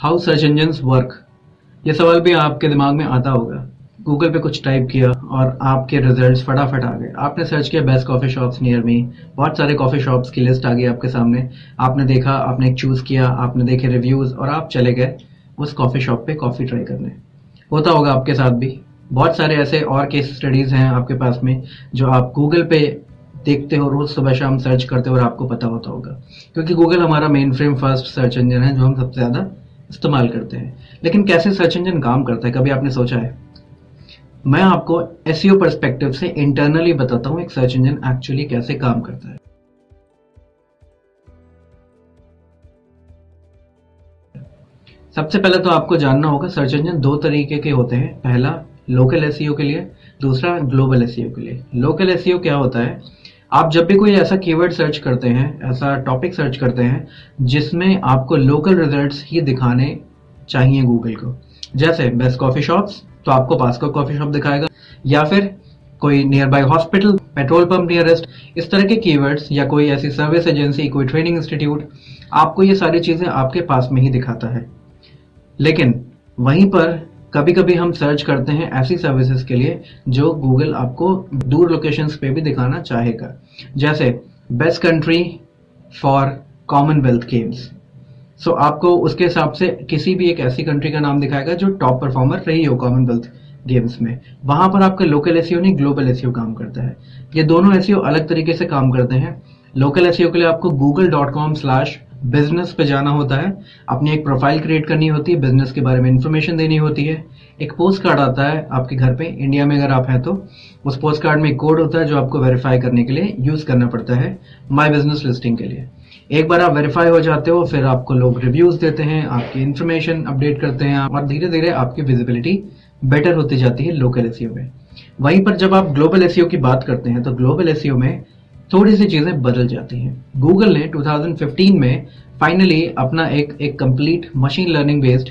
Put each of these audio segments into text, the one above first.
How search engine work ये सवाल भी आपके दिमाग में आता होगा। गूगल पे कुछ टाइप किया और आपके रिजल्ट्स फटाफट आ गए। आपने सर्च किया best coffee shops near me बहुत सारे कॉफ़ी शॉप्स की लिस्ट आ गई आपके सामने। आपने देखा, आपने चूज़ किया, आपने देखे रिव्यूज़ और आप चले गए उस कॉफ़ी शॉप पे कॉफ़ी ट्राई करने। होता होगा आपके साथ भी। बहुत सारे ऐसे और केस स्टडीज़ हैं आपके पास में जो आप गूगल पे देखते हो, रोज सुबह शाम सर्च करते हो और आपको पता होता होगा। क्योंकि गूगल हमारा main frame first search engine है, जो हम सबसे ज़्यादा इस्तेमाल करते हैं। लेकिन कैसे सर्च इंजन काम करता है, कभी आपने सोचा है? मैं आपको एस परस्पेक्टिव से इंटरनली बताता हूँ, एक सर्च इंजन एक्चुअली कैसे काम करता है। सबसे पहले तो आपको जानना होगा सर्च इंजन दो तरीके के होते हैं। पहला लोकल एस के लिए, दूसरा ग्लोबल एस के लिए। लोकल एस क्या होता है? आप जब भी कोई ऐसा कीवर्ड सर्च करते हैं, ऐसा टॉपिक सर्च करते हैं, जिसमें आपको लोकल रिजल्ट्स ही दिखाने चाहिए गूगल को। जैसे बेस्ट कॉफ़ी शॉप्स तो आपको पास का कॉफ़ी शॉप दिखाएगा, या फिर कोई nearby hospital petrol pump nearest इस तरह के कीवर्ड्स या कोई ऐसी सर्विस एजेंसी कोई ट्रेनिंग इंस्टीट्यूट आपको ये सारी चीज़ें आपके पास में ही दिखाता है। लेकिन, वहीं पर कभी कभी हम सर्च करते हैं ऐसी सर्विसेज़ के लिए जो गूगल आपको दूर लोकेशंस पे भी दिखाना चाहेगा। जैसे best country for Commonwealth Games so आपको उसके हिसाब से किसी भी एक ऐसी कंट्री का नाम दिखाएगा जो टॉप परफॉर्मर रही हो कॉमनवेल्थ गेम्स में। वहाँ पर आपका लोकल एसीओ नहीं ग्लोबल एसीओ काम करता है। ये दोनों एसीओ अलग तरीके से काम करते हैं। लोकल एसीओ के लिए आपको Google dot com slash business पे जाना होता है, अपनी एक प्रोफ़ाइल क्रिएट करनी होती है बिज़नेस के बारे में इंफॉर्मेशन देनी होती है। एक पोस्ट कार्ड आता है आपके घर पे इंडिया में अगर आप हैं तो उस पोस्ट कार्ड में कोड होता है जो आपको वेरीफाई करने के लिए यूज़ करना पड़ता है माई बिज़नेस लिस्टिंग के लिए। एक बार आप वेरीफाई हो जाते हो, फिर आपको लोग रिव्यूज़ देते हैं, आपकी इन्फॉर्मेशन अपडेट करते हैं, और धीरे धीरे आपकी विजिबिलिटी बेटर होती जाती है लोकल एसीओ में। वहीं पर जब आप ग्लोबल एसीओ की बात करते हैं तो ग्लोबल एसीओ में थोड़ी सी चीज़ें बदल जाती हैं। गूगल ने 2015 में फाइनली अपना एक एक complete machine learning based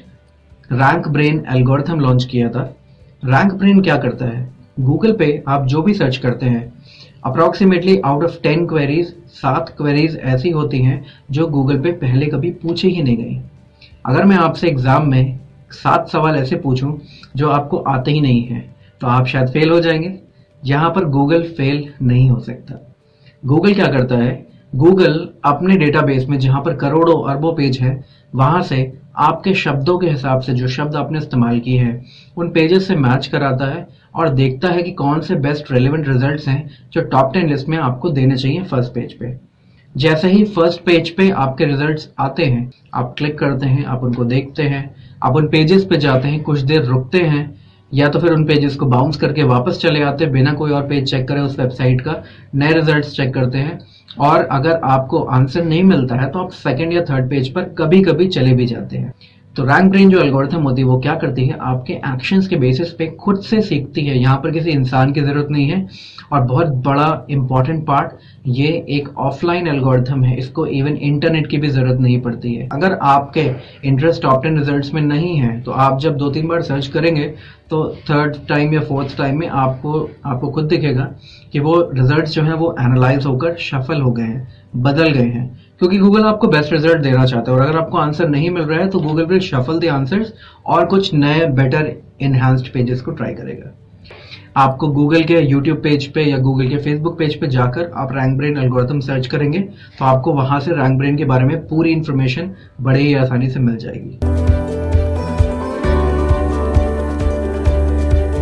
rank brain algorithm launch किया था। रैंक ब्रेन क्या करता है? गूगल पे आप जो भी सर्च करते हैं approximately out of ten queries सात क्वेरीज ऐसी होती हैं जो गूगल पे पहले कभी पूछे ही नहीं गई। अगर मैं आपसे एग्ज़ाम में सात सवाल ऐसे पूछूँ जो आपको आते ही नहीं है तो आप शायद फेल हो जाएँगे। यहाँ पर गूगल फेल नहीं हो सकता। गूगल क्या करता है? गूगल अपने डेटाबेस में जहाँ पर करोड़ों अरबों पेज है, वहाँ से आपके शब्दों के हिसाब से जो शब्द आपने इस्तेमाल किए हैं, उन पेजेस से मैच कराता है और देखता है कि कौन से बेस्ट रेलिवेंट रिजल्ट्स हैं जो टॉप टेन लिस्ट में आपको देने चाहिए फ़र्स्ट पेज पे। जैसे ही फ़र्स्ट पेज पे आपके रिजल्ट्स आते हैं, आप क्लिक करते हैं, आप उनको देखते हैं, आप उन पेजेस पे जाते हैं, कुछ देर रुकते हैं या तो फिर उन पेजेस को बाउंस करके वापस चले आते हैं, बिना कोई और पेज चेक करे उस वेबसाइट का, नए रिजल्ट्स चेक करते हैं। और अगर आपको आंसर नहीं मिलता है तो आप सेकेंड या थर्ड पेज पर कभी कभी चले भी जाते हैं। तो रैंक ब्रेन जो एल्गोरिथम होती है, वो क्या करती है? आपके एक्शंस के बेसिस पे खुद से सीखती है। यहाँ पर किसी इंसान की ज़रूरत नहीं है। और बहुत बड़ा इंपॉर्टेंट पार्ट ये एक ऑफलाइन एल्गोरिथम है। इसको इवन इंटरनेट की भी ज़रूरत नहीं पड़ती है। अगर आपके इंटरेस्ट टॉप टेन रिज़ल्ट में नहीं है तो आप जब दो तीन बार सर्च करेंगे तो थर्ड टाइम या फोर्थ टाइम में आपको आपको खुद दिखेगा कि वो रिज़ल्ट जो है, वो एनालाइज होकर सफल हो गए हैं, बदल गए हैं। क्योंकि गूगल आपको बेस्ट रिज़ल्ट देना चाहता है। और अगर आपको आंसर नहीं मिल रहा है तो Google will shuffle the answer और कुछ नए बेटर इनहेंस्ड पेजेस को ट्राई करेगा। आपको गूगल के यूट्यूब पेज पे या गूगल के फेसबुक पेज पे जाकर आप रैंक ब्रेन एल्गोरिथम सर्च करेंगे तो आपको वहाँ से रैंक ब्रेन के बारे में पूरी इंफॉर्मेशन बड़े ही आसानी से मिल जाएगी।